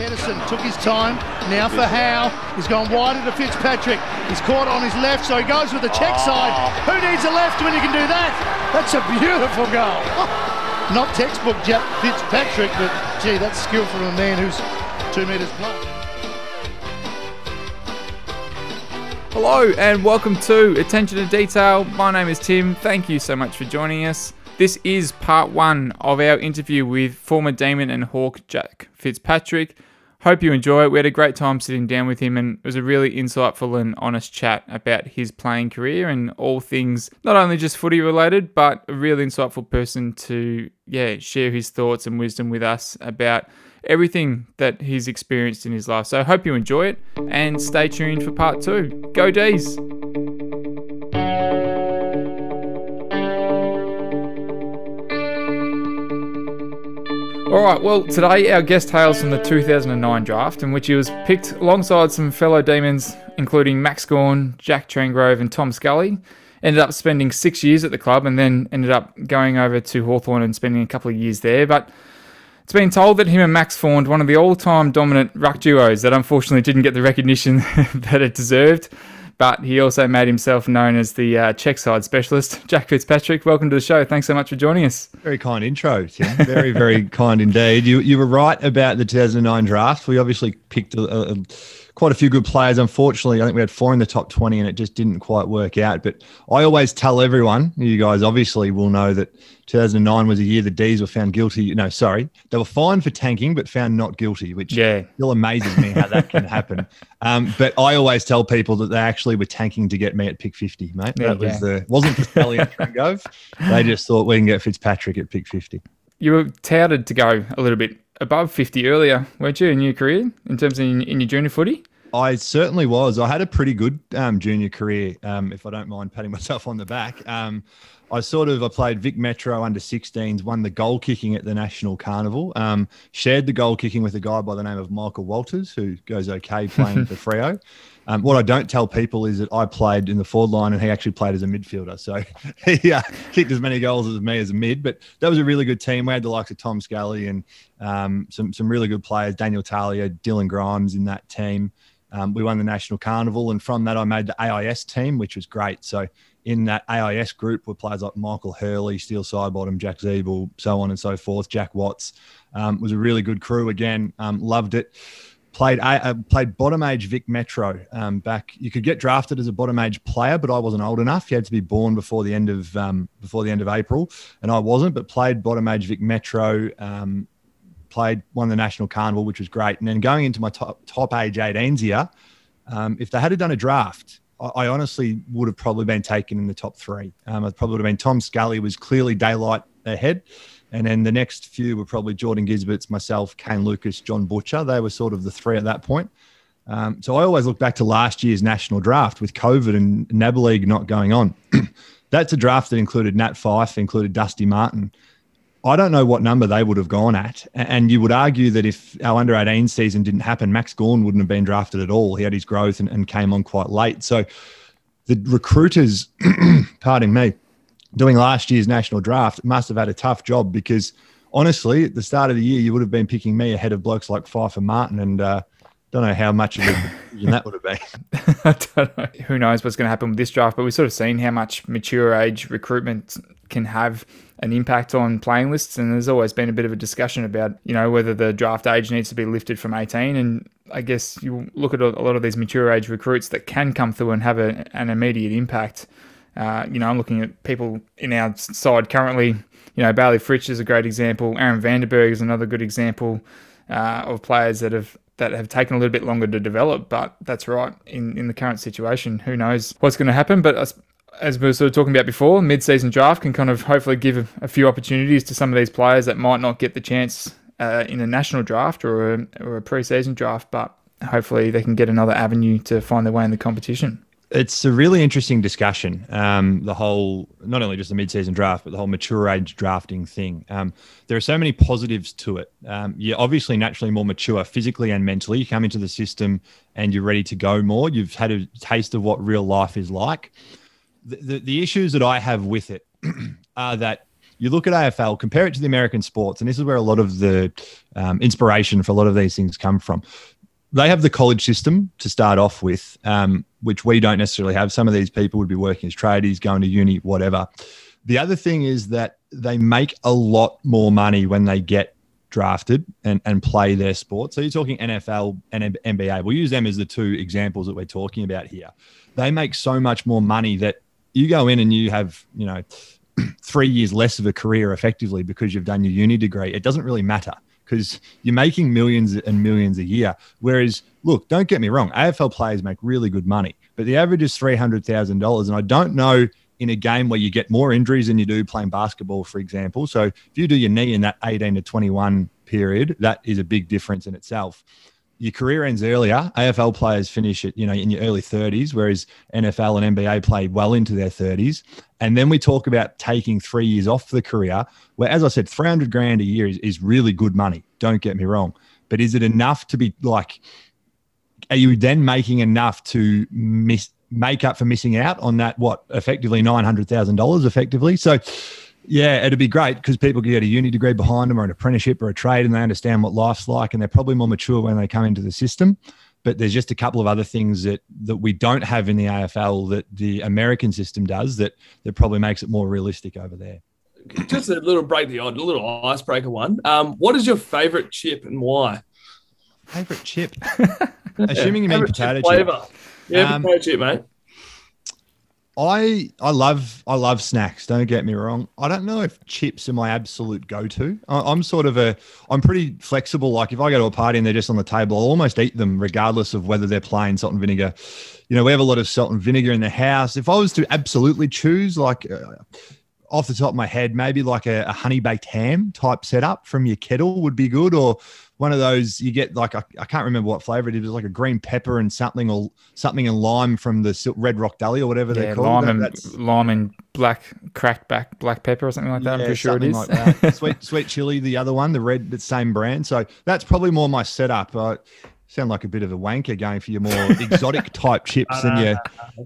Pedersen took his time. Now for Howe. He's gone wider to Fitzpatrick. He's caught on his left, so he goes with the check oh. side. Who needs a left when you can do that? That's a beautiful goal. Not textbook Jack Fitzpatrick, but gee, that's skill from a man who's two metres plus. Hello and welcome to Attention to Detail. My name is Tim. Thank you so much for joining us. This is part one of our interview with former Demon and Hawk Jack Fitzpatrick. Hope you enjoy it. We had a great time sitting down with him, and it was a really insightful and honest chat about his playing career and all things, not only just footy related, but a really insightful person to, yeah, share his thoughts and wisdom with us about everything that he's experienced in his life. So hope you enjoy it and stay tuned for part two. Go D's! All right, well, today our guest hails from the 2009 draft, in which he was picked alongside some fellow demons, including Max Gawn, Jack Trengove, and Tom Scully. Ended up spending six years at the club and then ended up going over to Hawthorn and spending a couple of years there. But it's been told that him and Max formed one of the all time dominant ruck duos that unfortunately didn't get the recognition that it deserved but he also made himself known as the uh, check side specialist. Jack Fitzpatrick, welcome to the show. Thanks so much for joining us. Very kind intro, Tim. Very, very kind indeed. You you were right about the 2009 draft. We obviously picked a, a, quite a few good players. Unfortunately, I think we had four in the top 20 and it just didn't quite work out. But I always tell everyone, you guys obviously will know that 2009 was a year the D's were found guilty. No, sorry. They were fined for tanking, but found not guilty, which yeah. still amazes me how that can happen. Um, but I always tell people that they actually were tanking to get me at pick 50, mate. That was the, wasn't for Scully and Trengove. They just thought we can get Fitzpatrick at pick 50. You were touted to go a little bit above 50 earlier, weren't you, in your career, in terms of in, in your junior footy? I certainly was. I had a pretty good um, junior career, um, if I don't mind patting myself on the back. Um, I sort of I played Vic Metro under 16s, won the goal kicking at the National Carnival, um, shared the goal kicking with a guy by the name of Michael Walters, who goes okay playing for Freo. Um, what I don't tell people is that I played in the forward line and he actually played as a midfielder. So he uh, kicked as many goals as me as a mid. But that was a really good team. We had the likes of Tom Scully and um, some some really good players, Daniel Talia, Dylan Grimes in that team. Um, we won the national carnival, and from that, I made the AIS team, which was great. So in that AIS group were players like Michael Hurley, Steele Sidebottom, Jack Ziebell, so on and so forth. Jack Watts um, was a really good crew. Again, um, loved it. Played uh, played bottom age Vic Metro um, back. You could get drafted as a bottom age player, but I wasn't old enough. You had to be born before the end of um, before the end of April, and I wasn't. But played bottom age Vic Metro um, played, won the national carnival, which was great. And then going into my top, top age 18s here, um, if they had done a draft, I, honestly would have probably been taken in the top three. Um, probably would have been Tom Scully was clearly daylight ahead. And then the next few were probably Jordan Gysberts, myself, Kane Lucas, John Butcher. They were sort of the three at that point. Um, so I always look back to last year's national draft with COVID and NAB League not going on. That's a draft that included Nat Fyfe, included Dusty Martin. I don't know what number they would have gone at. And you would argue that if our under 18 season didn't happen, Max Gawn wouldn't have been drafted at all. He had his growth and, and came on quite late. So the recruiters, pardon me, doing last year's national draft must have had a tough job because honestly, at the start of the year, you would have been picking me ahead of blokes like and Martin. And, uh, don't know how much of a that would have been. I don't know. Who knows what's going to happen with this draft? But we've sort of seen how much mature age recruitment can have an impact on playing lists. And there's always been a bit of a discussion about, you know, whether the draft age needs to be lifted from 18. And I guess you look at a lot of these mature age recruits that can come through and have a, an immediate impact. Uh, you know, I'm looking at people in our side currently. You know, Bailey Fritsch is a great example. Aaron Vandenberg is another good example uh, of players that have that have taken a little bit longer to develop. But that's right. In in the current situation, who knows what's going to happen? But as we were sort of talking about before, mid-season draft can kind of hopefully give a, few opportunities to some of these players that might not get the chance uh, in a national draft or a, or a pre-season draft, but hopefully they can get another avenue to find their way in the competition. It's a really interesting discussion. Um, the whole, not only just the mid-season draft, but the whole mature age drafting thing. Um, there are so many positives to it. Um, you're obviously naturally more mature physically and mentally. You come into the system and you're ready to go more. You've had a taste of what real life is like the, the, issues that I have with it are that you look at AFL, compare it to the American sports, and this is where a lot of the um, inspiration for a lot of these things come from. They have the college system to start off with, um, which we don't necessarily have. Some of these people would be working as tradies, going to uni, whatever. The other thing is that they make a lot more money when they get drafted and, and play their sport. So you're talking NFL and NBA. We'll use them as the two examples that we're talking about here. They make so much more money that you go in and you have, you know, three years less of a career effectively because you've done your uni degree. It doesn't really matter because you're making millions and millions a year. Whereas, look, don't get me wrong, AFL players make really good money, but the average is $300,000. And I don't know in a game where you get more injuries than you do playing basketball, for example. So if you do your knee in that 18 to 21 period, that is a big difference in itself. Your career ends earlier. AFL players finish it, you know, in your early 30s, whereas NFL and NBA play well into their 30s. And then we talk about taking three years off the career, where, as I said, 300 grand a year is, is really good money. Don't get me wrong. But is it enough to be like, are you then making enough to miss make up for missing out on that what effectively nine hundred thousand dollars effectively. So yeah, it'd be great because people can get a uni degree behind them or an apprenticeship or a trade and they understand what life's like and they're probably more mature when they come into the system. But there's just a couple of other things that that we don't have in the AFL that the American system does that that probably makes it more realistic over there. Just a little break the odd, a little icebreaker one. Um, what is your favorite chip and why? Favorite chip? Assuming you mean potato chip. Flavor. Yeah, um, potato chip, mate. I I love I love snacks. Don't get me wrong. I don't know if chips are my absolute go to. I'm sort of a I'm pretty flexible. Like if I go to a party and they're just on the table, I'll almost eat them regardless of whether they're plain salt and vinegar. You know, we have a lot of salt and vinegar in the house. If I was to absolutely choose, like uh, off the top of my head, maybe like a, a honey baked ham type setup from your kettle would be good, or one of those you get like I, I can't remember what flavor it is. It was like a green pepper and something or something and lime from the Red Rock Deli or whatever yeah, they're called. Lime and That's, lime and black cracked back black pepper or something like that. Yeah, I'm pretty sure it is. Like sweet sweet chili, the other one, the red, the same brand. So that's probably more my setup. I sound like a bit of a wanker going for your more exotic type chips than your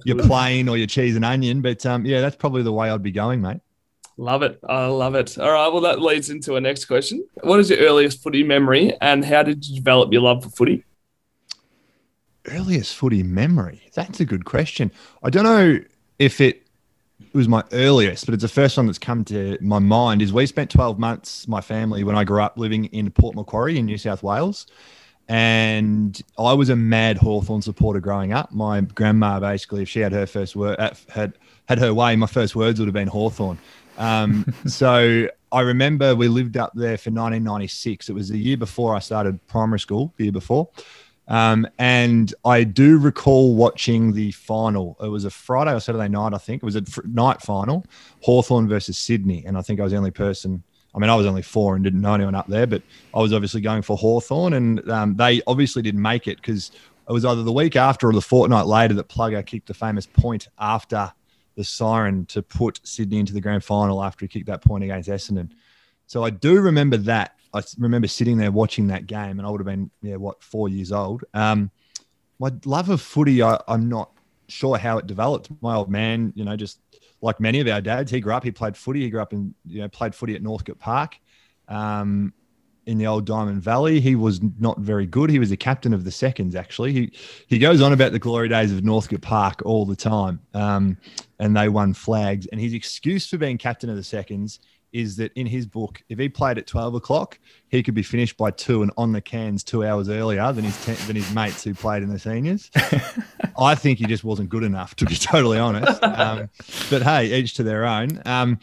your plain or your cheese and onion. But um, yeah, that's probably the way I'd be going, mate. Love it. I love it. All right. Well, that leads into our next question. What is your earliest footy memory and how did you develop your love for footy? Earliest footy memory? That's a good question. I don't know if it was my earliest, but it's the first one that's come to my mind. Is we spent 12 months, my family, when I grew up living in Port Macquarie in New South Wales. And I was a mad Hawthorn supporter growing up. My grandma, basically, if she had her first word, uh, had had her way, my first words would have been Hawthorn. Um, so I remember we lived up there for 1996. It was the year before I started primary school, the year before. Um, and I do recall watching the final. It was a Friday or Saturday night, I think. It was a night final, Hawthorn versus Sydney. And I think I was the only person. I mean, I was only four and didn't know anyone up there, but I was obviously going for Hawthorn. And um, they obviously didn't make it because it was either the week after or the fortnight later that Plugger kicked the famous point after the siren to put Sydney into the grand final after he kicked that point against Essendon. So I do remember that. I remember sitting there watching that game, and I would have been, yeah, what, four years old. Um, my love of footy, I, I'm not sure how it developed. My old man, you know, just like many of our dads, he grew up, he played footy. He grew up and, you know, played footy at Northcote Park. Um, in the old Diamond Valley. He was not very good. He was a captain of the seconds, actually. He he goes on about the glory days of Northcote Park all the time, um, and they won flags. And his excuse for being captain of the seconds is that in his book, if he played at 12 o'clock, he could be finished by two and on the cans two hours earlier than his ten, than his mates who played in the seniors. I think he just wasn't good enough, to be totally honest. Um, but hey, each to their own. Um,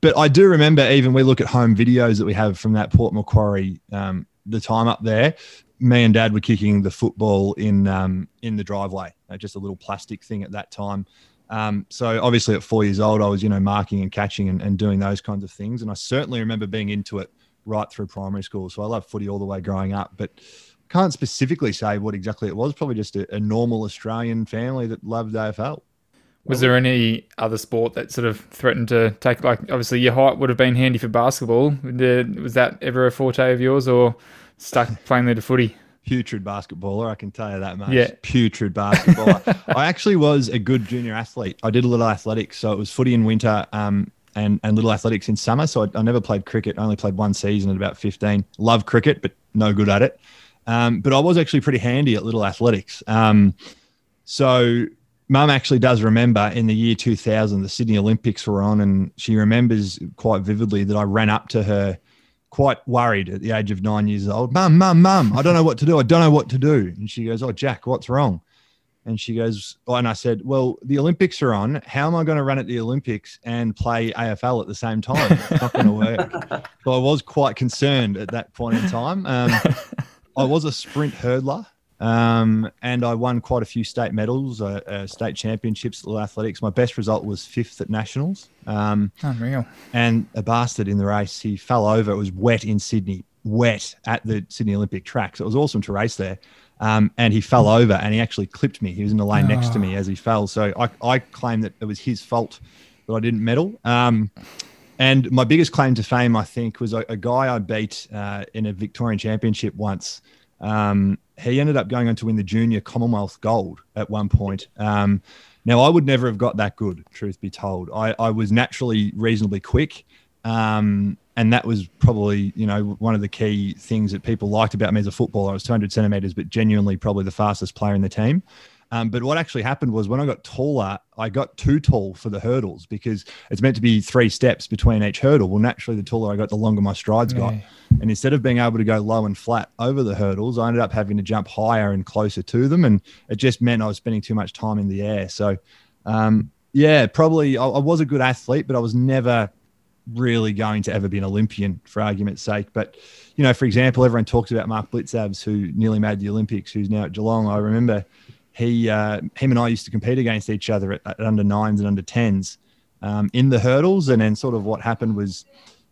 but I do remember even we look at home videos that we have from that Port Macquarie, um, the time up there. Me and Dad were kicking the football in um, in the driveway, uh, just a little plastic thing at that time. Um, so obviously at four years old, I was, you know, marking and catching and, and, doing those kinds of things. And I certainly remember being into it right through primary school. So I love footy all the way growing up, but can't specifically say what exactly it was. Probably just a, a normal Australian family that loved AFL. Was there any other sport that sort of threatened to take, like, obviously your height would have been handy for basketball. Was that ever a forte of yours or stuck playing to footy? putrid basketballer. I can tell you that much. Yeah. Putrid basketballer. I actually was a good junior athlete. I did a little athletics. So it was footy in winter um, and and little athletics in summer. So I, I, never played cricket. I only played one season at about 15. Love cricket, but no good at it. Um, but I was actually pretty handy at little athletics. Um, so Mum actually does remember in the year 2000, the Sydney Olympics were on, and she remembers quite vividly that I ran up to her quite worried at the age of nine years old. Mum, mum, mum, I don't know what to do. I don't know what to do. And she goes, Oh, Jack, what's wrong? And she goes, oh, and I said, Well, the Olympics are on. How am I going to run at the Olympics and play AFL at the same time? It's not going to work. so I was quite concerned at that point in time. Um, I was a sprint hurdler. Um, and I won quite a few state medals, uh, uh, state championships at athletics. My best result was fifth at nationals. Um, Unreal. And a bastard in the race, he fell over. It was wet in Sydney, wet at the Sydney Olympic track. So it was awesome to race there. Um, and he fell over and he actually clipped me. He was in the lane oh. next to me ah. as he fell. So I, I claim that it was his fault that I didn't medal. Um, and my biggest claim to fame, I think, was a, a guy I beat uh, in a Victorian Championship once. Um, he ended up going on to win the junior Commonwealth gold at one point. Um, now, I would never have got that good, truth be told. I, I was naturally reasonably quick. Um, and that was probably, you know, one of the key things that people liked about me as a footballer. I was 200 centimeters, but genuinely probably the fastest player in the team. Um, but what actually happened was when I got taller, I got too tall for the hurdles because it's meant to be three steps between each hurdle. Well, naturally, the taller I got, the longer my strides got. And instead of being able to go low and flat over the hurdles, I ended up having to jump higher and closer to them. And it just meant I was spending too much time in the air. So, um, yeah, probably I, I was a good athlete, but I was never really going to ever be an Olympian for argument's sake. But, you know, for example, everyone talks about Mark Blicavs, who nearly made the Olympics, who's now at Geelong. I remember he uh, him and I used to compete against each other at, at under nines and under tens um, in the hurdles, and then sort of what happened was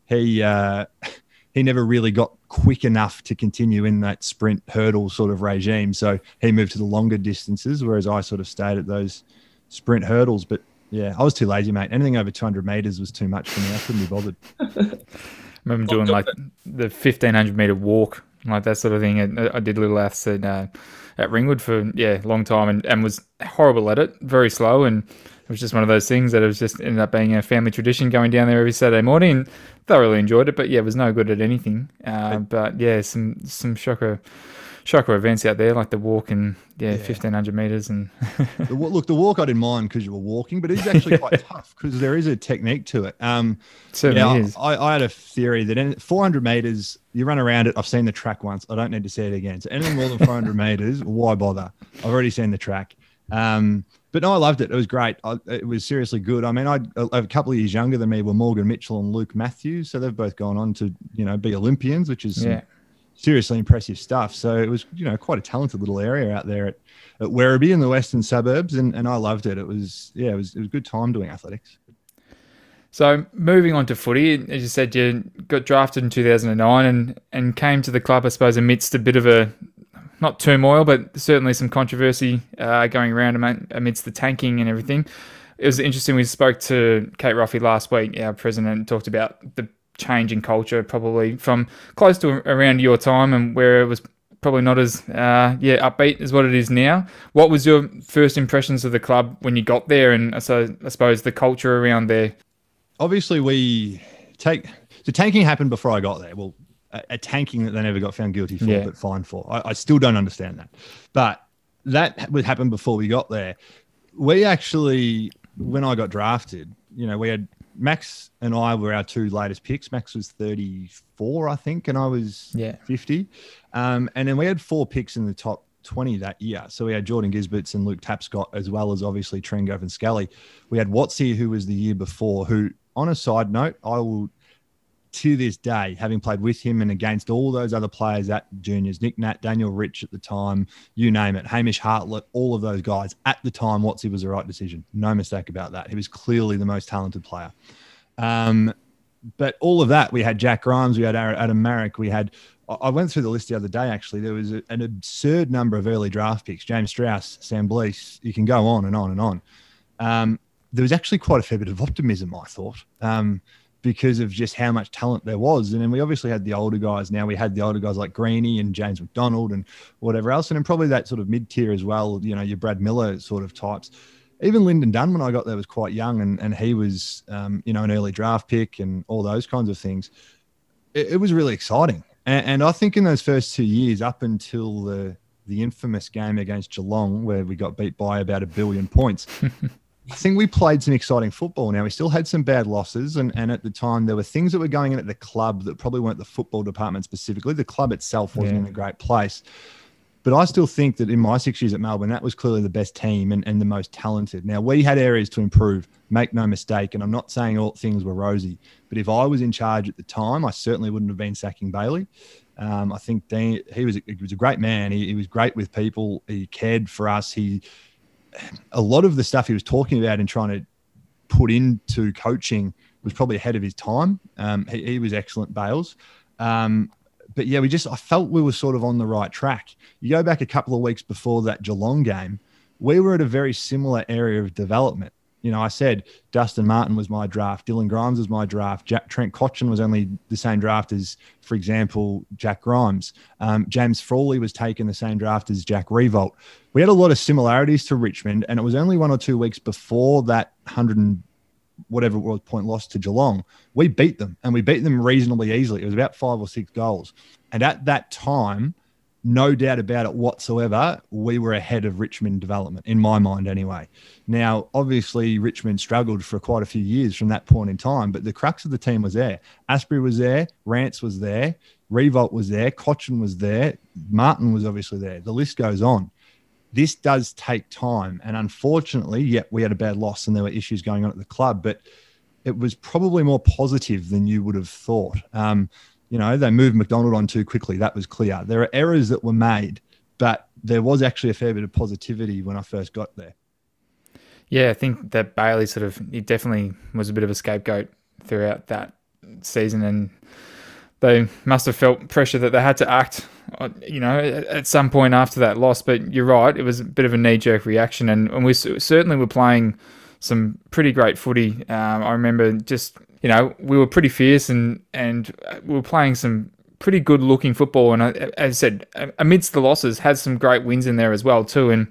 he uh, he never really got quick enough to continue in that sprint hurdle sort of regime, so he moved to the longer distances, whereas I sort of stayed at those sprint hurdles. But yeah, I was too lazy, mate. Anything over 200 meters was too much for me. I couldn't be bothered. I remember doing like the 1500 meter walk, like that sort of thing. I did little laths at. Uh, at Ringwood for yeah a long time and, and was horrible at it, very slow, and it was just one of those things that it was just ended up being a family tradition going down there every Saturday morning. And thoroughly enjoyed it, but yeah, was no good at anything. Uh, but yeah, some some shocker shocker events out there, like the walk and yeah, yeah. fifteen hundred meters. And the, look, the walk I didn't mind because you were walking, but it's actually quite tough because there is a technique to it. Um, Certainly yeah, is. I, I, had a theory that in four hundred meters, you run around it. I've seen the track once. I don't need to see it again. So anything more than four hundred meters, why bother? I've already seen the track. Um, but no, I loved it. It was great. I, it was seriously good. I mean, I a couple of years younger than me were Morgan Mitchell and Luke Mathews, so they've both gone on to you know be Olympians, which is yeah seriously impressive stuff. So it was, you know, quite a talented little area out there at, at Werribee in the western suburbs, and, and I loved it. It was, yeah, it was, it was a good time doing athletics. So moving on to footy, as you said, you got drafted in 2009 and, and came to the club, I suppose, amidst a bit of a, not turmoil, but certainly some controversy uh, going around amidst the tanking and everything. It was interesting. We spoke to Kate Roffey last week, our president, talked about the change in culture probably from close to around your time and where it was probably not as uh, yeah upbeat as what it is now. What was your first impressions of the club when you got there, and so I suppose the culture around there? Obviously, we take the tanking happened before I got there. Well, a, a tanking that they never got found guilty for, yeah. but fined for. I, I still don't understand that, but that would happen before we got there. We actually, when I got drafted, you know, we had Max and I were our two latest picks. Max was 34, I think, and I was yeah. 50. Um, and then we had four picks in the top 20 that year. So we had Jordan Gysberts and Luke Tapscott, as well as obviously Trengove and Scully. We had Watsy, who was the year before, who, on a side note, I will to this day, having played with him and against all those other players at juniors, Nick Nat, Daniel Rich at the time, you name it, Hamish Hartlett, all of those guys at the time, Watsy was the right decision. No mistake about that. He was clearly the most talented player. Um, but all of that, we had Jack Grimes, we had Addam Maric, we had. I went through the list the other day. Actually, there was an absurd number of early draft picks: James Strauss, Sam Blease. You can go on and on and on. Um, there was actually quite a fair bit of optimism, I thought. Um, because of just how much talent there was. And then we obviously had the older guys. Now we had the older guys like Greeny and James McDonald and whatever else. And then probably that sort of mid tier as well, you know, your Brad Miller sort of types. even Lyndon Dunn when I got there was quite young, and and he was um, you know an early draft pick and all those kinds of things. It, it was really exciting, and, and I think in those first two years, up until the the infamous game against Geelong, where we got beat by about a billion points. I think we played some exciting football. Now we still had some bad losses, and, and at the time there were things that were going in at the club that probably weren't the football department specifically. The club itself wasn't yeah. in a great place, but I still think that in my six years at Melbourne, that was clearly the best team and, and the most talented. Now we had areas to improve. Make no mistake, and I'm not saying all things were rosy, but if I was in charge at the time, I certainly wouldn't have been sacking Bailey. Um, I think Dean, he was a, he was a great man. He, he was great with people. He cared for us. He a lot of the stuff he was talking about and trying to put into coaching was probably ahead of his time. Um, he, he, was excellent, Bales. Um, but yeah, we just I felt we were sort of on the right track. You go back a couple of weeks before that Geelong game, we were at a very similar area of development. You know, I said Dustin Martin was my draft, Dylan Grimes was my draft, Jack, Trent Cotchin was only the same draft as, for example, Jack Grimes. Um, James Frawley was taken the same draft as Jack Riewoldt. We had a lot of similarities to Richmond, and it was only one or two weeks before that hundred and whatever was point loss to Geelong. We beat them, and we beat them reasonably easily. It was about five or six goals, and at that time no doubt about it whatsoever, we were ahead of Richmond development, in my mind anyway. Now, obviously, Richmond struggled for quite a few years from that point in time, but the crux of the team was there. Astbury was there, Rance was there, Riewoldt was there, Cotchin was there, Martin was obviously there. The list goes on. This does take time. And unfortunately, yet we had a bad loss and there were issues going on at the club, but it was probably more positive than you would have thought. Um, you know, they moved McDonald on too quickly. That was clear. There are errors that were made, but there was actually a fair bit of positivity when I first got there. Yeah, I think that Bailey sort of he definitely was a bit of a scapegoat throughout that season, and they must have felt pressure that they had to act, uh, you know, at some point after that loss. But you're right, it was a bit of a knee jerk reaction, and, and we certainly were playing some pretty great footy. Um, I remember just you know, we were pretty fierce and and we were playing some pretty good looking football. And as I said, amidst the losses, had some great wins in there as well too, and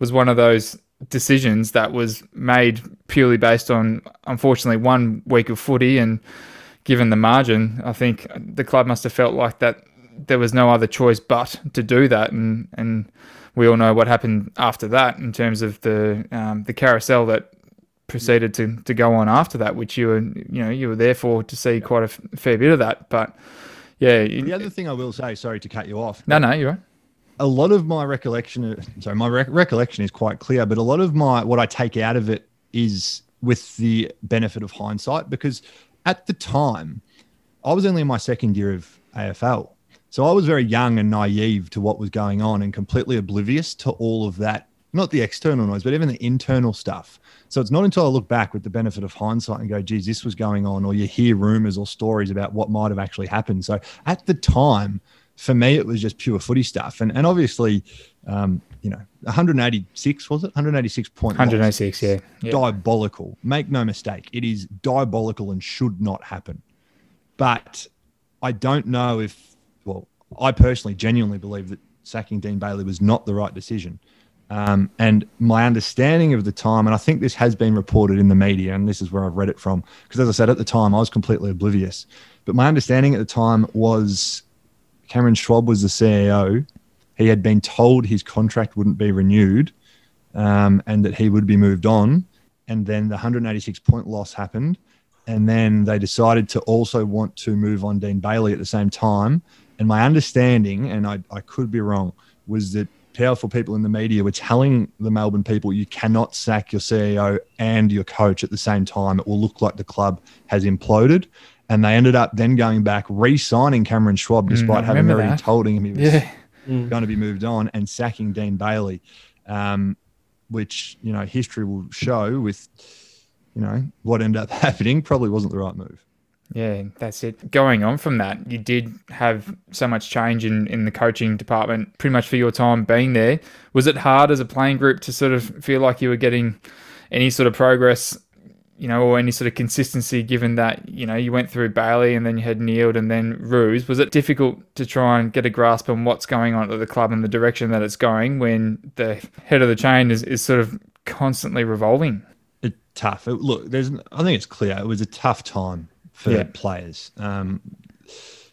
was one of those decisions that was made purely based on unfortunately one week of footy and given the margin, I think the club must have felt like that there was no other choice but to do that, and and we all know what happened after that in terms of the um, the carousel that proceeded to to go on after that, which you were you know you were there for to see quite a f- fair bit of that. But yeah, the other thing I will say, sorry to cut you off. No, no, you're right. A lot of my recollection, sorry, my rec- recollection is quite clear, but a lot of my what I take out of it is with the benefit of hindsight because at the time I was only in my second year of AFL. So I was very young and naive to what was going on and completely oblivious to all of that, not the external noise, but even the internal stuff. So it's not until I look back with the benefit of hindsight and go, geez, this was going on, or you hear rumors or stories about what might have actually happened. So at the time, for me, it was just pure footy stuff. And, and obviously, um, you know, 186 was it? 186 point. 186, yeah. yeah. Diabolical. Make no mistake, it is diabolical and should not happen. But I don't know if, well, I personally genuinely believe that sacking Dean Bailey was not the right decision. Um, and my understanding of the time, and I think this has been reported in the media, and this is where I've read it from, because as I said at the time, I was completely oblivious. But my understanding at the time was Cameron Schwab was the CEO. He had been told his contract wouldn't be renewed um, and that he would be moved on. And then the 186 point loss happened. And then they decided to also want to move on Dean Bailey at the same time. And my understanding, and I, I could be wrong, was that powerful people in the media were telling the Melbourne people you cannot sack your CEO and your coach at the same time. It will look like the club has imploded. And they ended up then going back, re signing Cameron Schwab, mm, despite mm, having already that. told him he was yeah. Mm. going to be moved on, and sacking Dean Bailey, um, which, you know, history will show with, you know, what ended up happening probably wasn't the right move. Yeah, that's it. Going on from that, you did have so much change in, in the coaching department pretty much for your time being there. Was it hard as a playing group to sort of feel like you were getting any sort of progress, you know, or any sort of consistency given that, you know, you went through Bailey and then you had Neeld and then Roos? Was it difficult to try and get a grasp on what's going on at the club and the direction that it's going when the head of the chain is, is sort of constantly revolving. Tough. It, look, there's. I think it's clear. It was a tough time for Yeah. players. Um,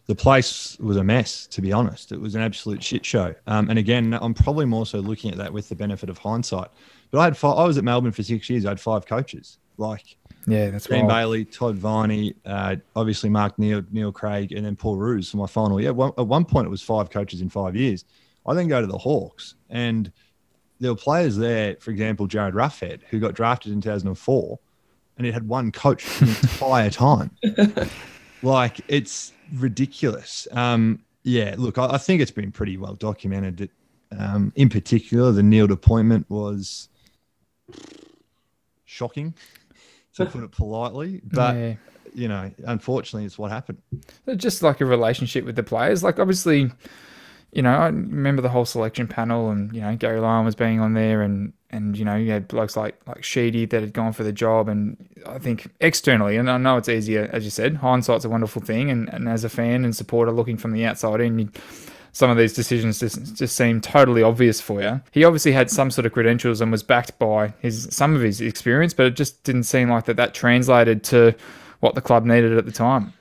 the place was a mess, to be honest. It was an absolute shit show. Um, and again, I'm probably more so looking at that with the benefit of hindsight. But I had five, I was at Melbourne for six years. I had five coaches, like Yeah, that's Dean right. Bailey, Todd Viney, uh, obviously Mark Neeld, Neil Craig, and then Paul Roos for my final year. One, at one point, it was five coaches in five years. I then go to the Hawks, and there were players there, for example, Jarryd Roughead, who got drafted in 2004, and it had one coach the entire time. like, it's ridiculous. Um, yeah, look, I, I think it's been pretty well documented that, um, in particular, the Neeld appointment was shocking, to put it politely. But yeah. you know, unfortunately, it's what happened. just like a relationship with the players. Like obviously, you know, I remember the whole selection panel, and you know, Gary Lyon was being on there, and and you know, you had blokes like like Sheedy that had gone for the job, and I think externally, and I know it's easier, as you said, hindsight's a wonderful thing, and, and as a fan and supporter looking from the outside in, you, some of these decisions just just seem totally obvious for you. He obviously had some sort of credentials and was backed by his some of his experience, but it just didn't seem like that that translated to what the club needed at the time.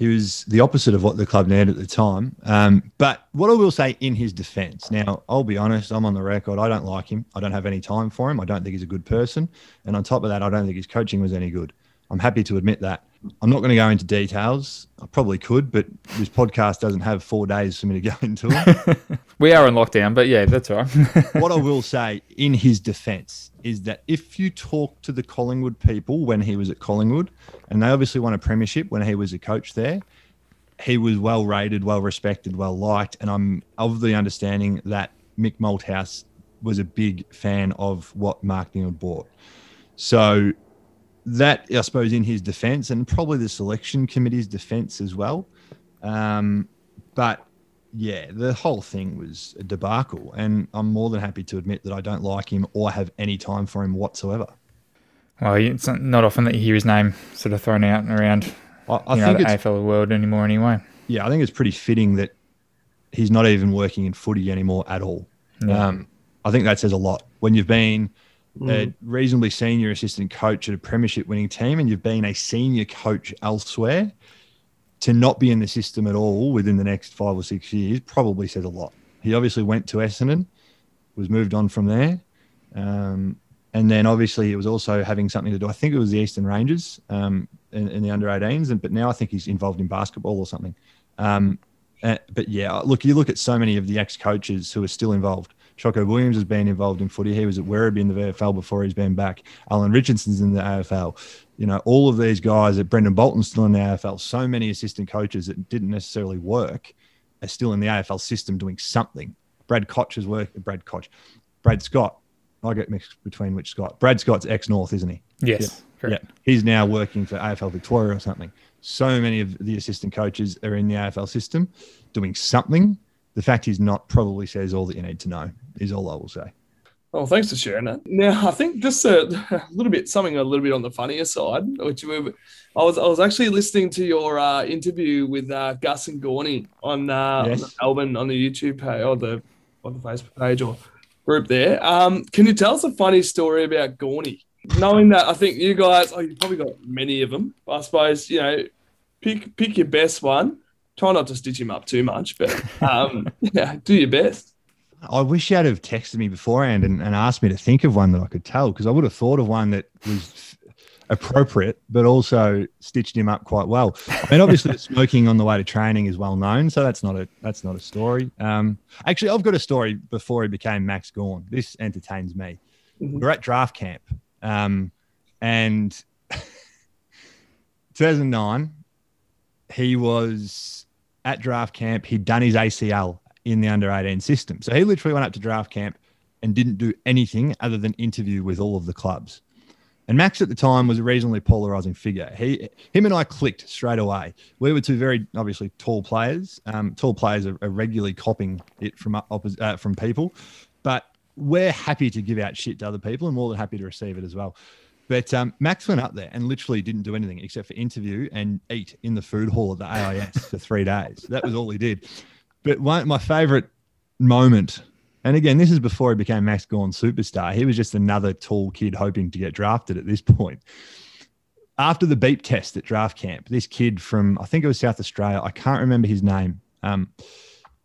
He was the opposite of what the club needed at the time. Um, but what I will say in his defence, now I'll be honest, I'm on the record. I don't like him. I don't have any time for him. I don't think he's a good person. And on top of that, I don't think his coaching was any good. I'm happy to admit that. I'm not going to go into details. I probably could, but this podcast doesn't have four days for me to go into it. We are in lockdown, but yeah, that's all right. what I will say in his defense is that if you talk to the Collingwood people when he was at Collingwood, and they obviously won a premiership when he was a coach there, he was well rated, well respected, well liked. And I'm of the understanding that Mick Malthouse was a big fan of what Mark Neeld bought. So that, I suppose, in his defense, and probably the selection committee's defense as well. Um, but yeah, the whole thing was a debacle, and I'm more than happy to admit that I don't like him or have any time for him whatsoever. Well, it's not often that you hear his name sort of thrown out and around I, I you know, think the AFL world anymore anyway. yeah, I think it's pretty fitting that he's not even working in footy anymore at all. Yeah. Um, I think that says a lot when you've been a reasonably senior assistant coach at a premiership winning team and you've been a senior coach elsewhere. To not be in the system at all within the next five or six years probably says a lot. He obviously went to Essendon, was moved on from there. Um, and then obviously it was also having something to do. I think it was the Eastern Rangers um, in, in the under 18s, and but now I think he's involved in basketball or something. Um, uh, but yeah, look, you look at so many of the ex-coaches who are still involved. Choco Williams has been involved in footy. He was at Werribee in the VFL before he's been back. Alan Richardson's in the AFL. You know, all of these guys that Brendon Bolton's still in the AFL. So many assistant coaches that didn't necessarily work are still in the AFL system doing something. Brad Koch is work. Brad Koch, Brad Scott. I get mixed between which Scott. Brad Scott's ex North, isn't he? Yes, correct. Yeah, he's now working for AFL Victoria or something. So many of the assistant coaches are in the AFL system doing something. The fact he's not probably says all that you need to know, is all I will say. Well, thanks for sharing that. Now, I think just a, a little bit, something a little bit on the funnier side, which we, I was, I was actually listening to your uh, interview with uh, Gus and Gawny on, uh, Yes. on the Melbourne on the YouTube page or the on the Facebook page or group there. Um, can you tell us a funny story about Gawny? Knowing that, I think you guys, oh, you probably got many of them. I suppose you know, pick pick your best one. Try not to stitch him up too much, but um, yeah, do your best. I wish you had have texted me beforehand and, and asked me to think of one that I could tell because I would have thought of one that was appropriate, but also stitched him up quite well. I mean, obviously, smoking on the way to training is well known, so that's not a that's not a story. Um, actually, I've got a story before he became Max Gawn. This entertains me. Mhm. We're at draft camp, um, and 2009, he was at draft camp. He'd done his ACL in the under 18 system. So he literally went up to draft camp and didn't do anything other than interview with all of the clubs. And Max at the time was a reasonably polarizing figure. He, him and I clicked straight away. We were two very obviously tall players. Um, tall players are, are regularly copying it from uh, from people, but we're happy to give out shit to other people and more than happy to receive it as well. But um, Max went up there and literally didn't do anything except for interview and eat in the food hall at the AIS for three days. That was all he did. But one, my favorite moment And again, this is before he became Max Gawn superstar. He was just another tall kid hoping to get drafted at this point. After the beep test at draft camp, this kid from I think it was South Australia, I can't remember his name. Um,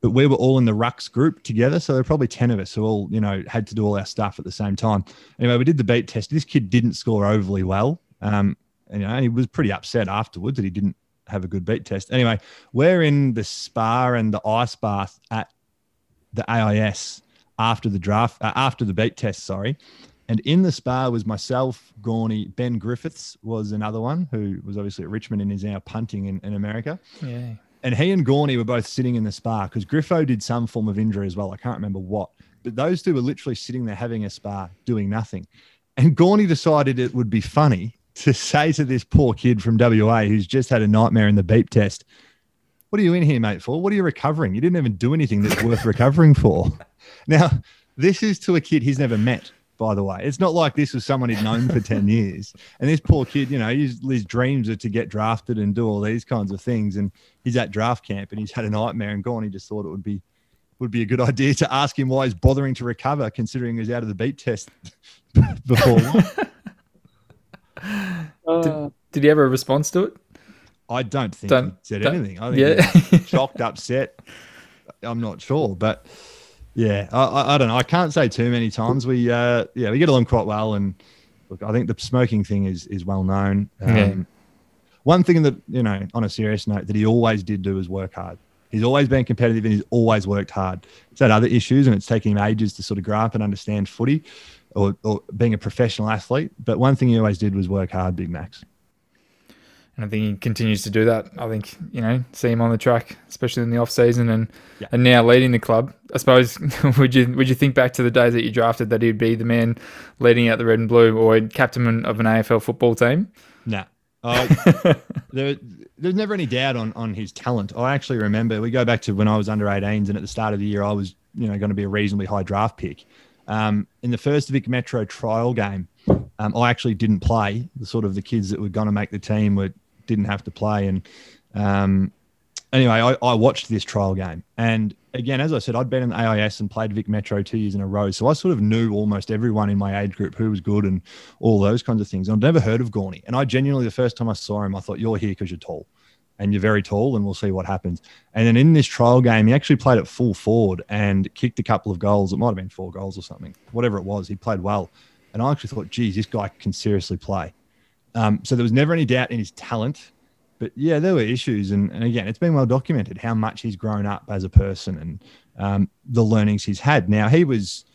but we were all in the Rucks group together. So there were probably 10 of us who all, you know, had to do all our stuff at the same time. Anyway, we did the beep test. This kid didn't score overly well. Um, and, you know, and he was pretty upset afterwards that he didn't have a good beep test. Anyway, we're in the spa and the ice bath at the AIS after the draft, uh, after the beep test, sorry. And in the spa was myself, Gawny, Ben Griffiths was another one who was obviously at Richmond and is now punting in, in America. Yeah. And he and Gawny were both sitting in the spa because Griffo did some form of injury as well. I can't remember what. But those two were literally sitting there having a spa, doing nothing. And Gawny decided it would be funny to say to this poor kid from WA who's just had a nightmare in the beep test, What are you in here, mate, for? What are you recovering? You didn't even do anything that's worth recovering for. Now, this is to a kid he's never met, by the way. It's not like this was someone he'd known for 10 years. And this poor kid, you know, his, his dreams are to get drafted and do all these kinds of things. And he's at draft camp and he's had a nightmare and gone. He just thought it would be would be a good idea to ask him why he's bothering to recover, considering he's out of the beep test before. Uh, Did he have a response to it? I don't think Don't- he said don't- anything. I think yeah. he shocked, upset. I'm not sure, but yeah, I, I, I don't know. I can't say too many times. We uh, yeah, we get along quite well, and look, I think the smoking thing is is well known. Um, Yeah. One thing that you know, on a serious note, that he always did do was work hard. He's always been competitive and he's always worked hard. He's had other issues and it's taken him ages to sort of grow up and understand footy or, or being a professional athlete. But one thing he always did was work hard, Big Max. And I think he continues to do that. I think, you know, see him on the track, especially in the off season and Yeah. and now leading the club. I suppose would you would you think back to the days that you drafted that he'd be the man leading out the red and blue or captain of an AFL football team? Nah. There, there's never any doubt on on his talent. I actually remember we go back to when I was under 18s, and at the start of the year, I was you know going to be a reasonably high draft pick. Um, in the first Vic Metro trial game, um, I actually didn't play. The sort of the kids that were going to make the team were didn't have to play, and um, anyway, I, I watched this trial game, and again, as I said, I'd been in the AIS and played Vic Metro two years in a row, so I sort of knew almost everyone in my age group who was good and all those kinds of things. I'd never heard of Gawny, and I genuinely, the first time I saw him, I thought, "You're here because you're tall." And you're very tall, and we'll see what happens. And then in this trial game, he actually played at full forward and kicked a couple of goals. It might have been four goals or something, whatever it was. He played well, and I actually thought, "Geez, this guy can seriously play." Um, so there was never any doubt in his talent but yeah, there were issues, and, and again, it's been well documented how much he's grown up as a person and um, the learnings he's had. Now he was,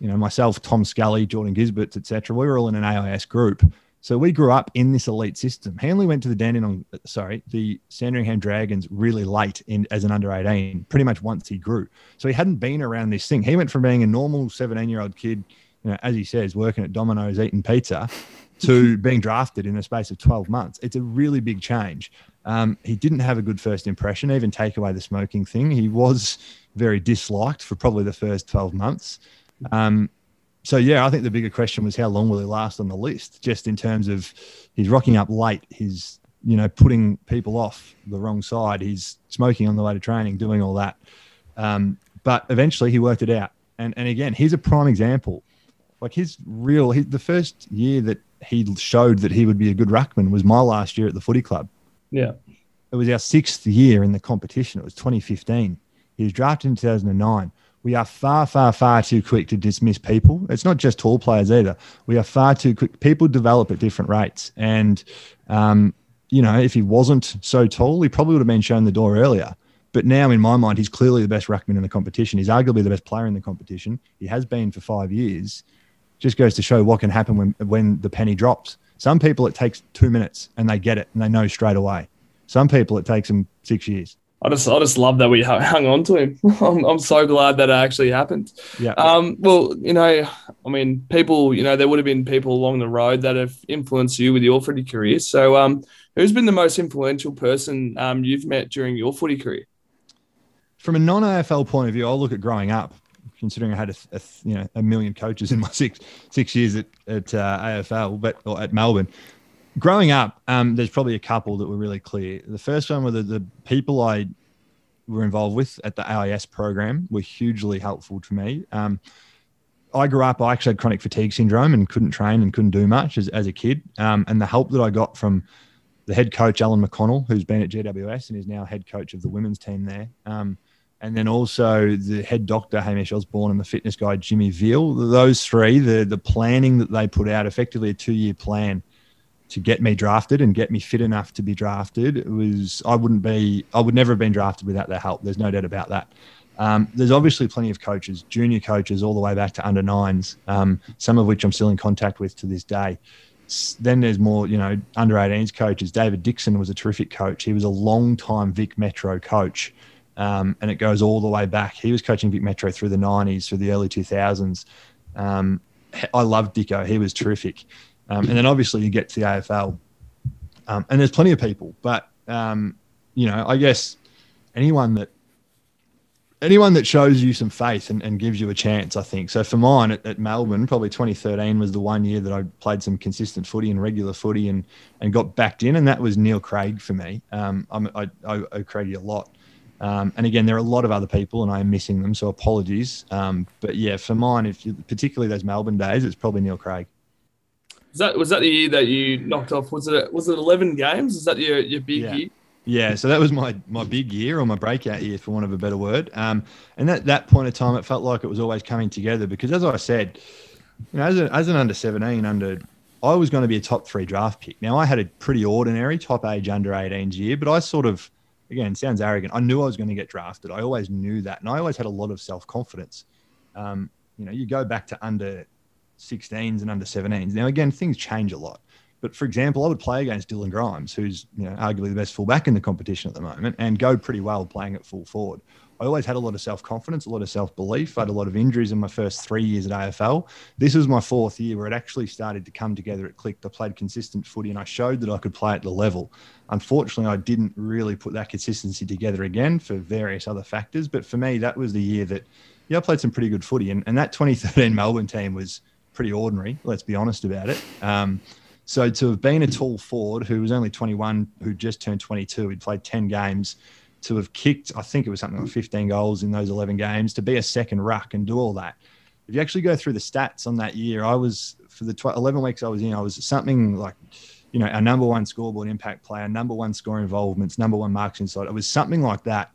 you know, myself, Tom Scully, Jordan Gysberts, etc. We were all in an AIS group, so we grew up in this elite system. He only went to the Dandenong, sorry, the Sandringham Dragons really late in as an under eighteen, pretty much once he grew. So he hadn't been around this thing. He went from being a normal seventeen year old kid, you know, as he says, working at Domino's, eating pizza, to being drafted in the space of 12 months. It's a really big change. Um, he didn't have a good first impression, even take away the smoking thing. He was very disliked for probably the first 12 months. Um, so, yeah, I think the bigger question was how long will he last on the list, just in terms of he's rocking up late, he's, you know, putting people off the wrong side, he's smoking on the way to training, doing all that. Um, but eventually he worked it out. And, and again, he's a prime example. Like his real, his, the first year that he showed that he would be a good ruckman was my last year at the footy club. yeah. It was our sixth year in the competition. It was 2015. He was drafted in 2009. We are far, far, far too quick to dismiss people. It's not just tall players either. We are far too quick. People develop at different rates. And, um, you know, if he wasn't so tall, he probably would have been shown the door earlier. But now, in my mind, he's clearly the best ruckman in the competition. He's arguably the best player in the competition. He has been for five years. Just goes to show what can happen when when the penny drops. Some people it takes two minutes and they get it and they know straight away. Some people it takes them six years. I just, I just love that we hung on to him. I'm, I'm so glad that it actually happened. Yeah. Um, well, you know, I mean, people, you know, there would have been people along the road that have influenced you with your footy career. So, um, who's been the most influential person um, you've met during your footy career? From a non AFL point of view, I'll look at growing up. Considering I had a, a you know a million coaches in my six six years at at uh, AFL, but or at Melbourne, growing up, um, there's probably a couple that were really clear. The first one were the, the people I were involved with at the AIS program were hugely helpful to me. Um, I grew up, I actually had chronic fatigue syndrome and couldn't train and couldn't do much as, as a kid. Um, and the help that I got from the head coach, Alan McConnell, who's been at GWS and is now head coach of the women's team there. Um, and then also the head doctor, Hamish Osborne, and the fitness guy, Jimmy Veal. Those three, the, the planning that they put out, effectively a two year plan to get me drafted and get me fit enough to be drafted was I wouldn't be I would never have been drafted without their help. There's no doubt about that. Um, there's obviously plenty of coaches, junior coaches, all the way back to under nines, um, some of which I'm still in contact with to this day. Then there's more, you know, under 18s coaches. David Dixon was a terrific coach. He was a long time Vic Metro coach. Um, and it goes all the way back. He was coaching Vic Metro through the 90s, through the early 2000s. Um, I loved Dicko. He was terrific. Um, and then obviously you get to the AFL. Um, and there's plenty of people, but, um, you know, I guess anyone that anyone that shows you some faith and, and gives you a chance, I think. So for mine at, at, Melbourne, probably 2013 was the one year that I played some consistent footy and regular footy and and got backed in, and that was Neil Craig for me. Um, I, I owe Craigie a lot. Um, and again, there are a lot of other people, and I am missing them, so apologies. Um, but yeah, for mine, if you, particularly those Melbourne days, it's probably Neil Craig. Was that was that the year that you knocked off? Was it was it 11 games? Is that your your big yeah. year? Yeah, so that was my my big year or my breakout year, for want of a better word. Um, and at that point of time, it felt like it was always coming together because, as I said, you know, as, a, as an under seventeen, under I was going to be a top three draft pick. Now I had a pretty ordinary top age under 18s year, but I sort of, again, sounds arrogant. I knew I was going to get drafted. I always knew that, and I always had a lot of self confidence. Um, you know, you go back to under 16s and under 17s. Now again, things change a lot. But for example, I would play against Dylan Grimes, who's you know arguably the best fullback in the competition at the moment, and go pretty well playing at full forward. I always had a lot of self confidence, a lot of self belief. I had a lot of injuries in my first three years at AFL. This was my fourth year where it actually started to come together. It clicked. I played consistent footy and I showed that I could play at the level. Unfortunately, I didn't really put that consistency together again for various other factors. But for me, that was the year that, yeah, I played some pretty good footy. And, and that 2013 Melbourne team was pretty ordinary, let's be honest about it. Um, so to have been a tall forward who was only 21, who just turned 22, he'd played 10 games, to have kicked, I think it was something like 15 goals in those 11 games, to be a second ruck and do all that. If you actually go through the stats on that year, I was, for the 12, 11 weeks I was in, I was something like, you know, our number one scoreboard impact player, number one score involvements, number one marks inside. It was something like that.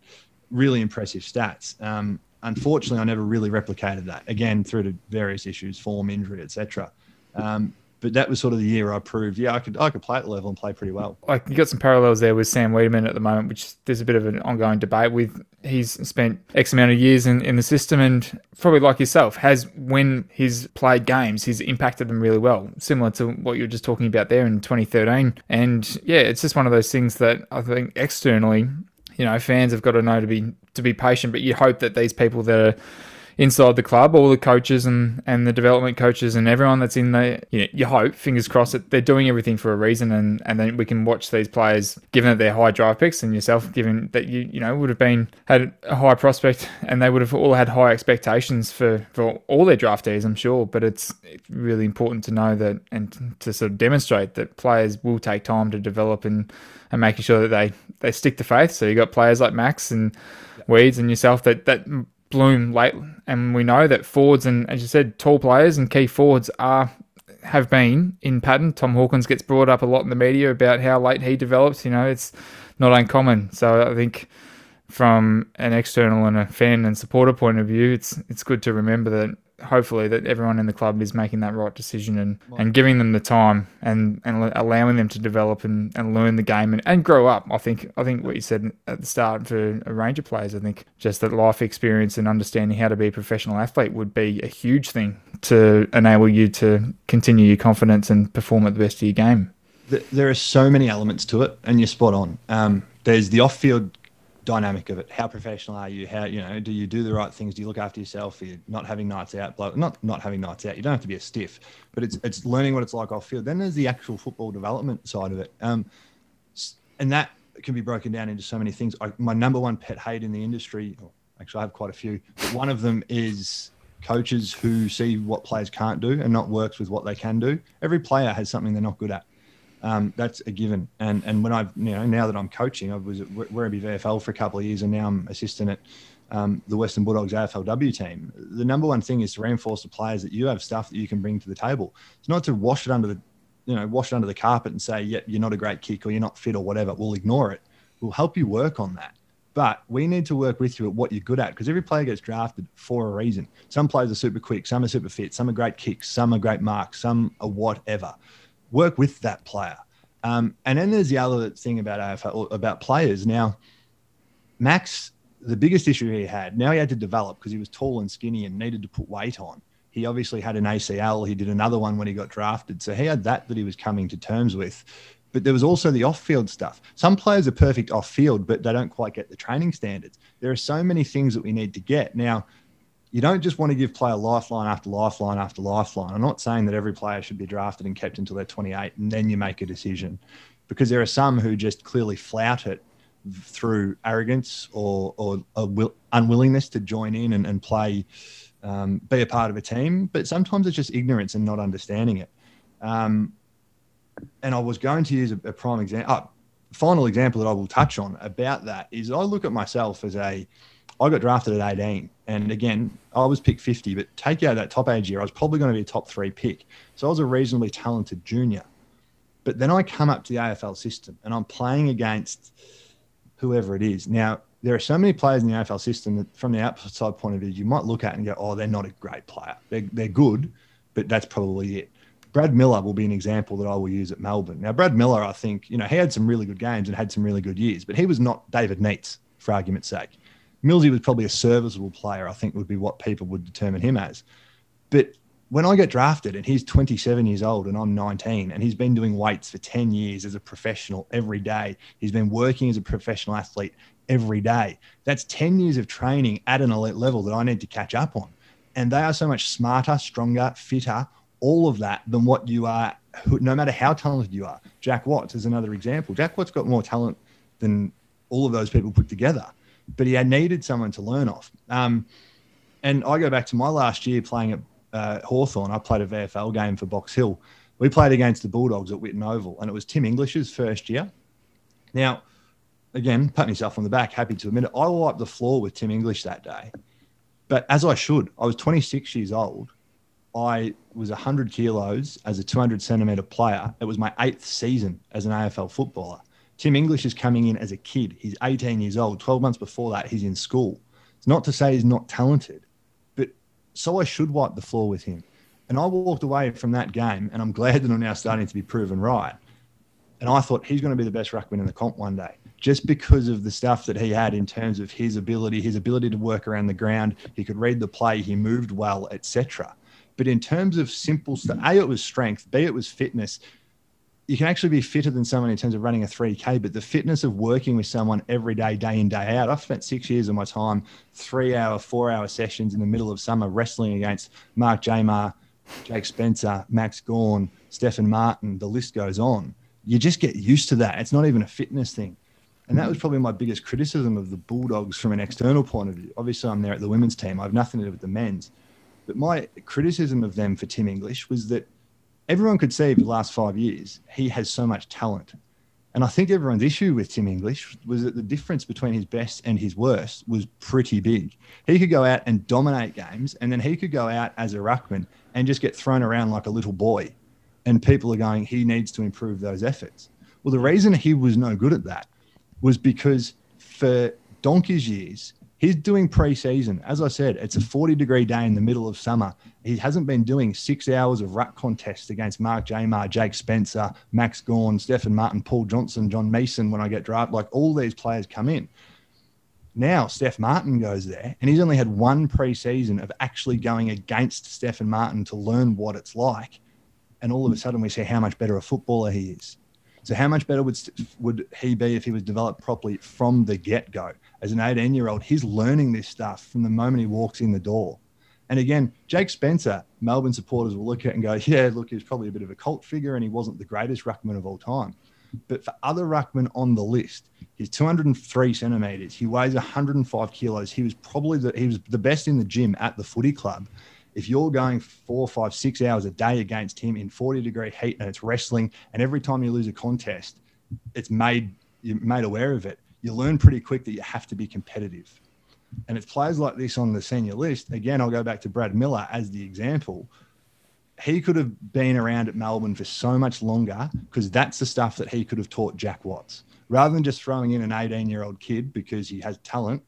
Really impressive stats. Um, unfortunately, I never really replicated that again through to various issues, form, injury, etc. Um, but that was sort of the year I proved, yeah, I could I could play at the level and play pretty well. Like you got some parallels there with Sam Weideman at the moment, which there's a bit of an ongoing debate with. He's spent X amount of years in, in the system and probably like yourself, has when he's played games, he's impacted them really well. Similar to what you were just talking about there in 2013. And yeah, it's just one of those things that I think externally, you know, fans have got to know to be to be patient, but you hope that these people that are inside the club, all the coaches and, and the development coaches and everyone that's in there, you, know, you hope, fingers crossed, that they're doing everything for a reason and, and then we can watch these players, given that they're high drive picks and yourself, given that you, you know, would have been, had a high prospect and they would have all had high expectations for, for all their draftees, I'm sure. But it's really important to know that and to sort of demonstrate that players will take time to develop and, and making sure that they, they stick to faith. So you got players like Max and Weeds and yourself that, that bloom late, and we know that forwards and, as you said, tall players and key forwards are have been in pattern. Tom Hawkins gets brought up a lot in the media about how late he develops. You know, it's not uncommon. So I think from an external and a fan and supporter point of view, it's it's good to remember that hopefully that everyone in the club is making that right decision and, and giving them the time and, and allowing them to develop and, and learn the game and, and grow up. I think I think what you said at the start for a range of players, I think just that life experience and understanding how to be a professional athlete would be a huge thing to enable you to continue your confidence and perform at the best of your game. There are so many elements to it, and you're spot on. Um, there's the off-field dynamic of it. How professional are you? How you know do you do the right things? Do you look after yourself? Are you not having nights out? Not not having nights out. You don't have to be a stiff, but it's it's learning what it's like off field. Then there's the actual football development side of it, um, and that can be broken down into so many things. I, my number one pet hate in the industry, actually I have quite a few. But one of them is coaches who see what players can't do and not works with what they can do. Every player has something they're not good at. Um, that's a given. And and when I've you know now that I'm coaching, I was at Werribee VFL for a couple of years, and now I'm assistant at um, the Western Bulldogs AFLW team. The number one thing is to reinforce the players that you have stuff that you can bring to the table. It's not to wash it under the you know wash it under the carpet and say, yeah, you're not a great kick or you're not fit or whatever. We'll ignore it. We'll help you work on that. But we need to work with you at what you're good at because every player gets drafted for a reason. Some players are super quick, some are super fit, some are great kicks, some are great marks, some are whatever work with that player. Um, and then there's the other thing about AFL, about players. Now, Max, the biggest issue he had, now he had to develop because he was tall and skinny and needed to put weight on. He obviously had an ACL. He did another one when he got drafted. So he had that that he was coming to terms with. But there was also the off field stuff. Some players are perfect off field, but they don't quite get the training standards. There are so many things that we need to get. Now, you don't just want to give player lifeline after lifeline after lifeline. I'm not saying that every player should be drafted and kept until they're 28 and then you make a decision because there are some who just clearly flout it through arrogance or, or will, unwillingness to join in and, and play, um, be a part of a team. But sometimes it's just ignorance and not understanding it. Um, and I was going to use a, a prime example. Uh, final example that I will touch on about that is I look at myself as a I got drafted at 18. And again, I was picked 50, but take out that top age year, I was probably going to be a top three pick. So I was a reasonably talented junior. But then I come up to the AFL system and I'm playing against whoever it is. Now, there are so many players in the AFL system that, from the outside point of view, you might look at and go, oh, they're not a great player. They're, they're good, but that's probably it. Brad Miller will be an example that I will use at Melbourne. Now, Brad Miller, I think, you know, he had some really good games and had some really good years, but he was not David Neitz, for argument's sake. Millsy was probably a serviceable player, I think would be what people would determine him as. But when I get drafted and he's 27 years old and I'm 19 and he's been doing weights for 10 years as a professional every day, he's been working as a professional athlete every day. That's 10 years of training at an elite level that I need to catch up on. And they are so much smarter, stronger, fitter, all of that than what you are, no matter how talented you are. Jack Watts is another example. Jack Watts got more talent than all of those people put together but he had needed someone to learn off. Um, and I go back to my last year playing at uh, Hawthorn. I played a VFL game for Box Hill. We played against the Bulldogs at Whitten Oval, and it was Tim English's first year. Now, again, pat myself on the back, happy to admit it. I wiped the floor with Tim English that day, but as I should. I was 26 years old. I was 100 kilos as a 200 centimeter player. It was my eighth season as an AFL footballer. Tim English is coming in as a kid. He's 18 years old. 12 months before that, he's in school. It's not to say he's not talented, but so I should wipe the floor with him. And I walked away from that game, and I'm glad that I'm now starting to be proven right. And I thought he's going to be the best ruckman in the comp one day, just because of the stuff that he had in terms of his ability, his ability to work around the ground. He could read the play, he moved well, etc. But in terms of simple stuff, A, it was strength, B, it was fitness, you can actually be fitter than someone in terms of running a 3K, but the fitness of working with someone every day, day in, day out. I've spent six years of my time, three hour, four hour sessions in the middle of summer wrestling against Mark Jamar, Jake Spencer, Max Gawn, Stefan Martin, the list goes on. You just get used to that. It's not even a fitness thing. And that was probably my biggest criticism of the Bulldogs from an external point of view. Obviously, I'm there at the women's team. I have nothing to do with the men's. But my criticism of them for Tim English was that everyone could see the last five years, he has so much talent. And I think everyone's issue with Tim English was that the difference between his best and his worst was pretty big. He could go out and dominate games, and then he could go out as a ruckman and just get thrown around like a little boy. And people are going, he needs to improve those efforts. Well, the reason he was no good at that was because for donkey's years, He's doing preseason. As I said, it's a mm. 40 degree day in the middle of summer. He hasn't been doing six hours of ruck contests against Mark Jamar, Jake Spencer, Max Gawn, Stefan Martin, Paul Johnson, John Mason when I get drafted. Like all these players come in. Now Steph Martin goes there and he's only had one preseason of actually going against Stefan Martin to learn what it's like. And all of a mm. sudden we see how much better a footballer he is. So how much better would would he be if he was developed properly from the get go? As an 18 year old, he's learning this stuff from the moment he walks in the door. And again, Jake Spencer, Melbourne supporters will look at and go, yeah, look, he's probably a bit of a cult figure and he wasn't the greatest ruckman of all time. But for other ruckmen on the list, he's 203 centimeters. He weighs 105 kilos. He was probably the, he was the best in the gym at the footy club. If you're going four, five, six hours a day against him in 40 degree heat and it's wrestling, and every time you lose a contest, it's made you're made aware of it, you learn pretty quick that you have to be competitive. And it's players like this on the senior list. Again, I'll go back to Brad Miller as the example. He could have been around at Melbourne for so much longer because that's the stuff that he could have taught Jack Watts. Rather than just throwing in an 18 year old kid because he has talent,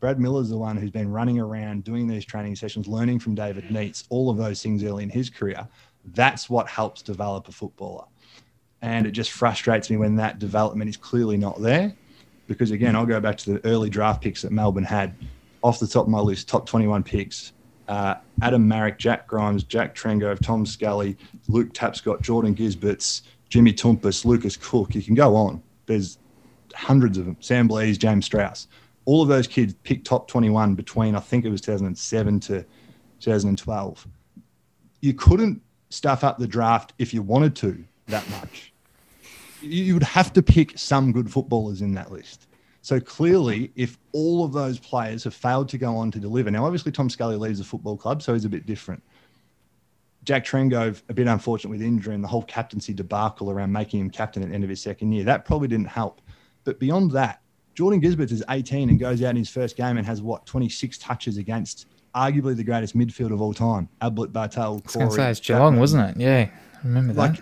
Brad Miller's the one who's been running around doing these training sessions, learning from David Neitz, all of those things early in his career. That's what helps develop a footballer. And it just frustrates me when that development is clearly not there. Because again, I'll go back to the early draft picks that Melbourne had. Off the top of my list, top 21 picks uh, Addam Maric, Jack Grimes, Jack Trengove, Tom Scully, Luke Tapscott, Jordan Gysberts, Jimmy Toumpas, Lucas Cook. You can go on. There's hundreds of them. Sam Blease, James Strauss all of those kids picked top 21 between I think it was 2007 to 2012. You couldn't stuff up the draft if you wanted to that much. You would have to pick some good footballers in that list. So clearly, if all of those players have failed to go on to deliver, now obviously Tom Scully leaves the football club, so he's a bit different. Jack Trengove, a bit unfortunate with injury and the whole captaincy debacle around making him captain at the end of his second year, that probably didn't help. But beyond that, Jordan Gysberts is 18 and goes out in his first game and has what 26 touches against arguably the greatest midfield of all time, Ablett Bartel. I was say it's Geelong, wasn't it? Yeah, I remember that. Like,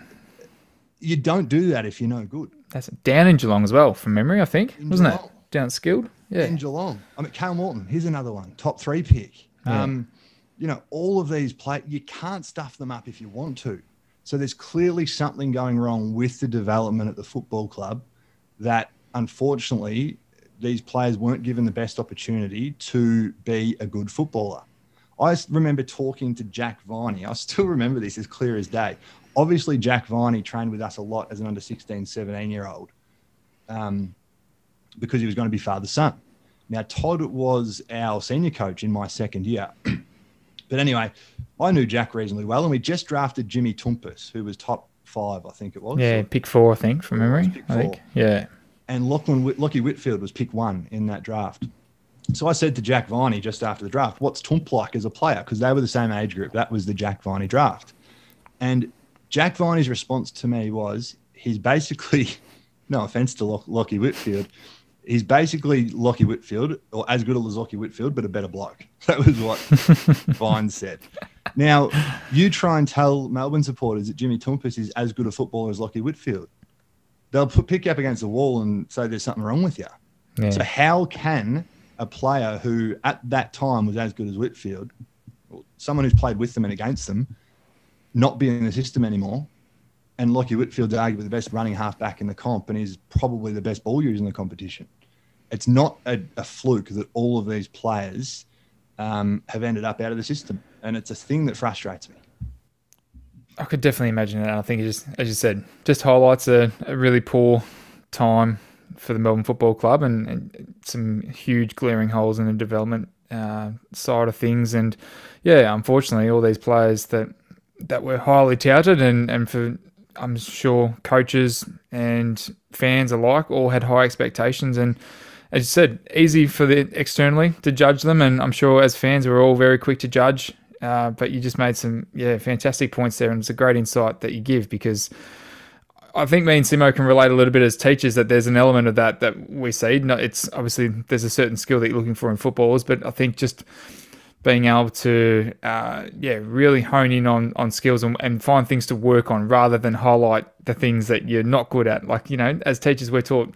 you don't do that if you're no good. That's down in Geelong as well, from memory, I think, in wasn't Geelong. it? Down skilled, yeah. In Geelong, I mean, Cale Morton. Here's another one, top three pick. Yeah. Um, you know, all of these play, you can't stuff them up if you want to. So there's clearly something going wrong with the development at the football club that unfortunately these players weren't given the best opportunity to be a good footballer. I remember talking to Jack Viney. I still remember this as clear as day. Obviously, Jack Viney trained with us a lot as an under 16, 17 year old um, because he was going to be father son. Now, Todd was our senior coach in my second year. but anyway, I knew Jack reasonably well, and we just drafted Jimmy Toumpas, who was top five, I think it was. Yeah, pick four, I think, from memory. I think. Yeah and Lachlan Lockie Whitfield was pick one in that draft. So I said to Jack Viney just after the draft, "What's Tump like as a player?" Because they were the same age group. That was the Jack Viney draft, and Jack Viney's response to me was, "He's basically, no offense to Lock- Lockie Whitfield, he's basically Lockie Whitfield, or as good as Lockie Whitfield, but a better bloke." That was what Vine said. Now, you try and tell Melbourne supporters that Jimmy Toumpas is as good a footballer as Lockie Whitfield they'll put, pick you up against the wall and say there's something wrong with you. Yeah. So how can a player who at that time was as good as Whitfield, someone who's played with them and against them, not be in the system anymore? And Lockie Whitfield's arguably the best running halfback in the comp, and he's probably the best ball user in the competition. It's not a, a fluke that all of these players um, have ended up out of the system, and it's a thing that frustrates me. I could definitely imagine it. I think just, as you said, just highlights a, a really poor time for the Melbourne Football Club and, and some huge glaring holes in the development uh, side of things. And yeah, unfortunately, all these players that that were highly touted and, and for I'm sure coaches and fans alike all had high expectations and as you said, easy for the externally to judge them, and I'm sure as fans we're all very quick to judge uh, but you just made some yeah fantastic points there, and it's a great insight that you give because I think me and Simo can relate a little bit as teachers that there's an element of that that we see. No, it's obviously there's a certain skill that you're looking for in footballers, but I think just being able to uh, yeah really hone in on on skills and, and find things to work on rather than highlight the things that you're not good at. Like you know, as teachers, we're taught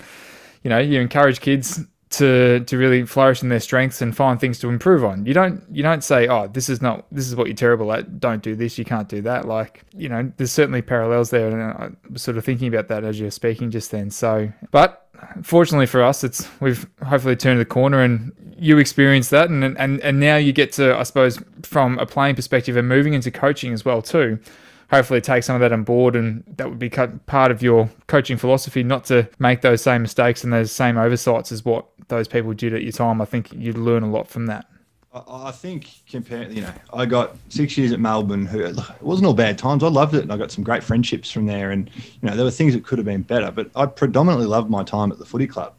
you know you encourage kids to to really flourish in their strengths and find things to improve on. You don't you don't say, "Oh, this is not this is what you're terrible at. Don't do this. You can't do that." Like you know, there's certainly parallels there, and I was sort of thinking about that as you're speaking just then. So, but fortunately for us, it's we've hopefully turned the corner, and you experienced that, and and and now you get to, I suppose, from a playing perspective and moving into coaching as well too hopefully take some of that on board and that would be part of your coaching philosophy not to make those same mistakes and those same oversights as what those people did at your time i think you'd learn a lot from that I think compared, you know, I got six years at Melbourne. Who it wasn't all bad times. I loved it, and I got some great friendships from there. And you know, there were things that could have been better, but I predominantly loved my time at the footy club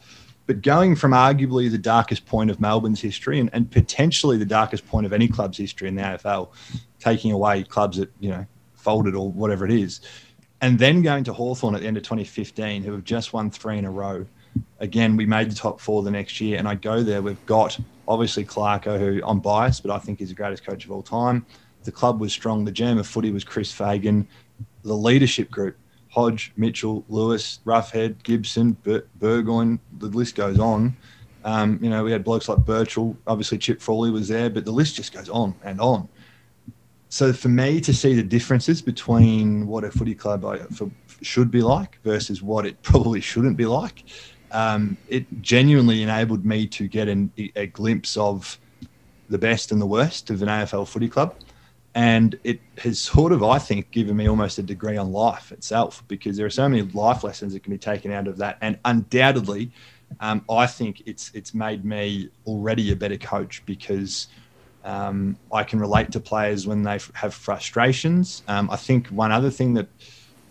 But going from arguably the darkest point of Melbourne's history and, and potentially the darkest point of any club's history in the AFL, taking away clubs that, you know, folded or whatever it is, and then going to Hawthorn at the end of 2015, who have just won three in a row. Again, we made the top four the next year, and I go there. We've got obviously Clarko, who I'm biased, but I think he's the greatest coach of all time. The club was strong. The gem of footy was Chris Fagan. The leadership group Hodge, Mitchell, Lewis, Roughead, Gibson, Bur- Burgoyne, the list goes on. Um, you know, we had blokes like Birchall, obviously Chip Frawley was there, but the list just goes on and on. So for me to see the differences between what a footy club should be like versus what it probably shouldn't be like, um, it genuinely enabled me to get an, a glimpse of the best and the worst of an AFL footy club. And it has sort of, I think, given me almost a degree on life itself because there are so many life lessons that can be taken out of that, and undoubtedly, um, I think it's it's made me already a better coach because um, I can relate to players when they have frustrations. Um, I think one other thing that,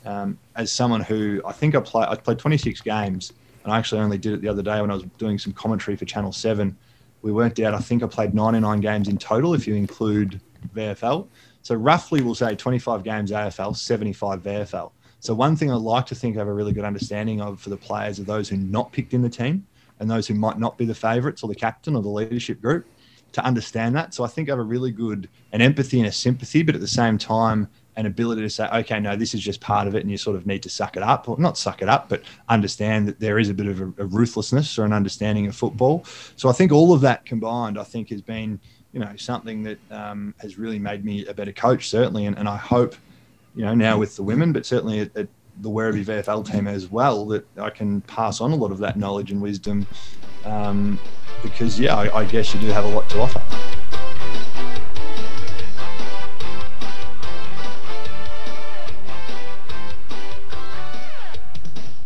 um, as someone who I think I play, I played 26 games, and I actually only did it the other day when I was doing some commentary for Channel Seven. We worked out I think I played 99 games in total if you include VFL. So roughly, we'll say 25 games AFL, 75 VFL. So one thing I'd like to think I have a really good understanding of for the players are those who not picked in the team and those who might not be the favourites or the captain or the leadership group to understand that. So I think I have a really good an empathy and a sympathy, but at the same time an ability to say, okay, no, this is just part of it, and you sort of need to suck it up, or not suck it up, but understand that there is a bit of a, a ruthlessness or an understanding of football. So I think all of that combined, I think, has been you know something that um, has really made me a better coach certainly and, and I hope you know now with the women but certainly at, at the Werribee VFL team as well that I can pass on a lot of that knowledge and wisdom um, because yeah I, I guess you do have a lot to offer.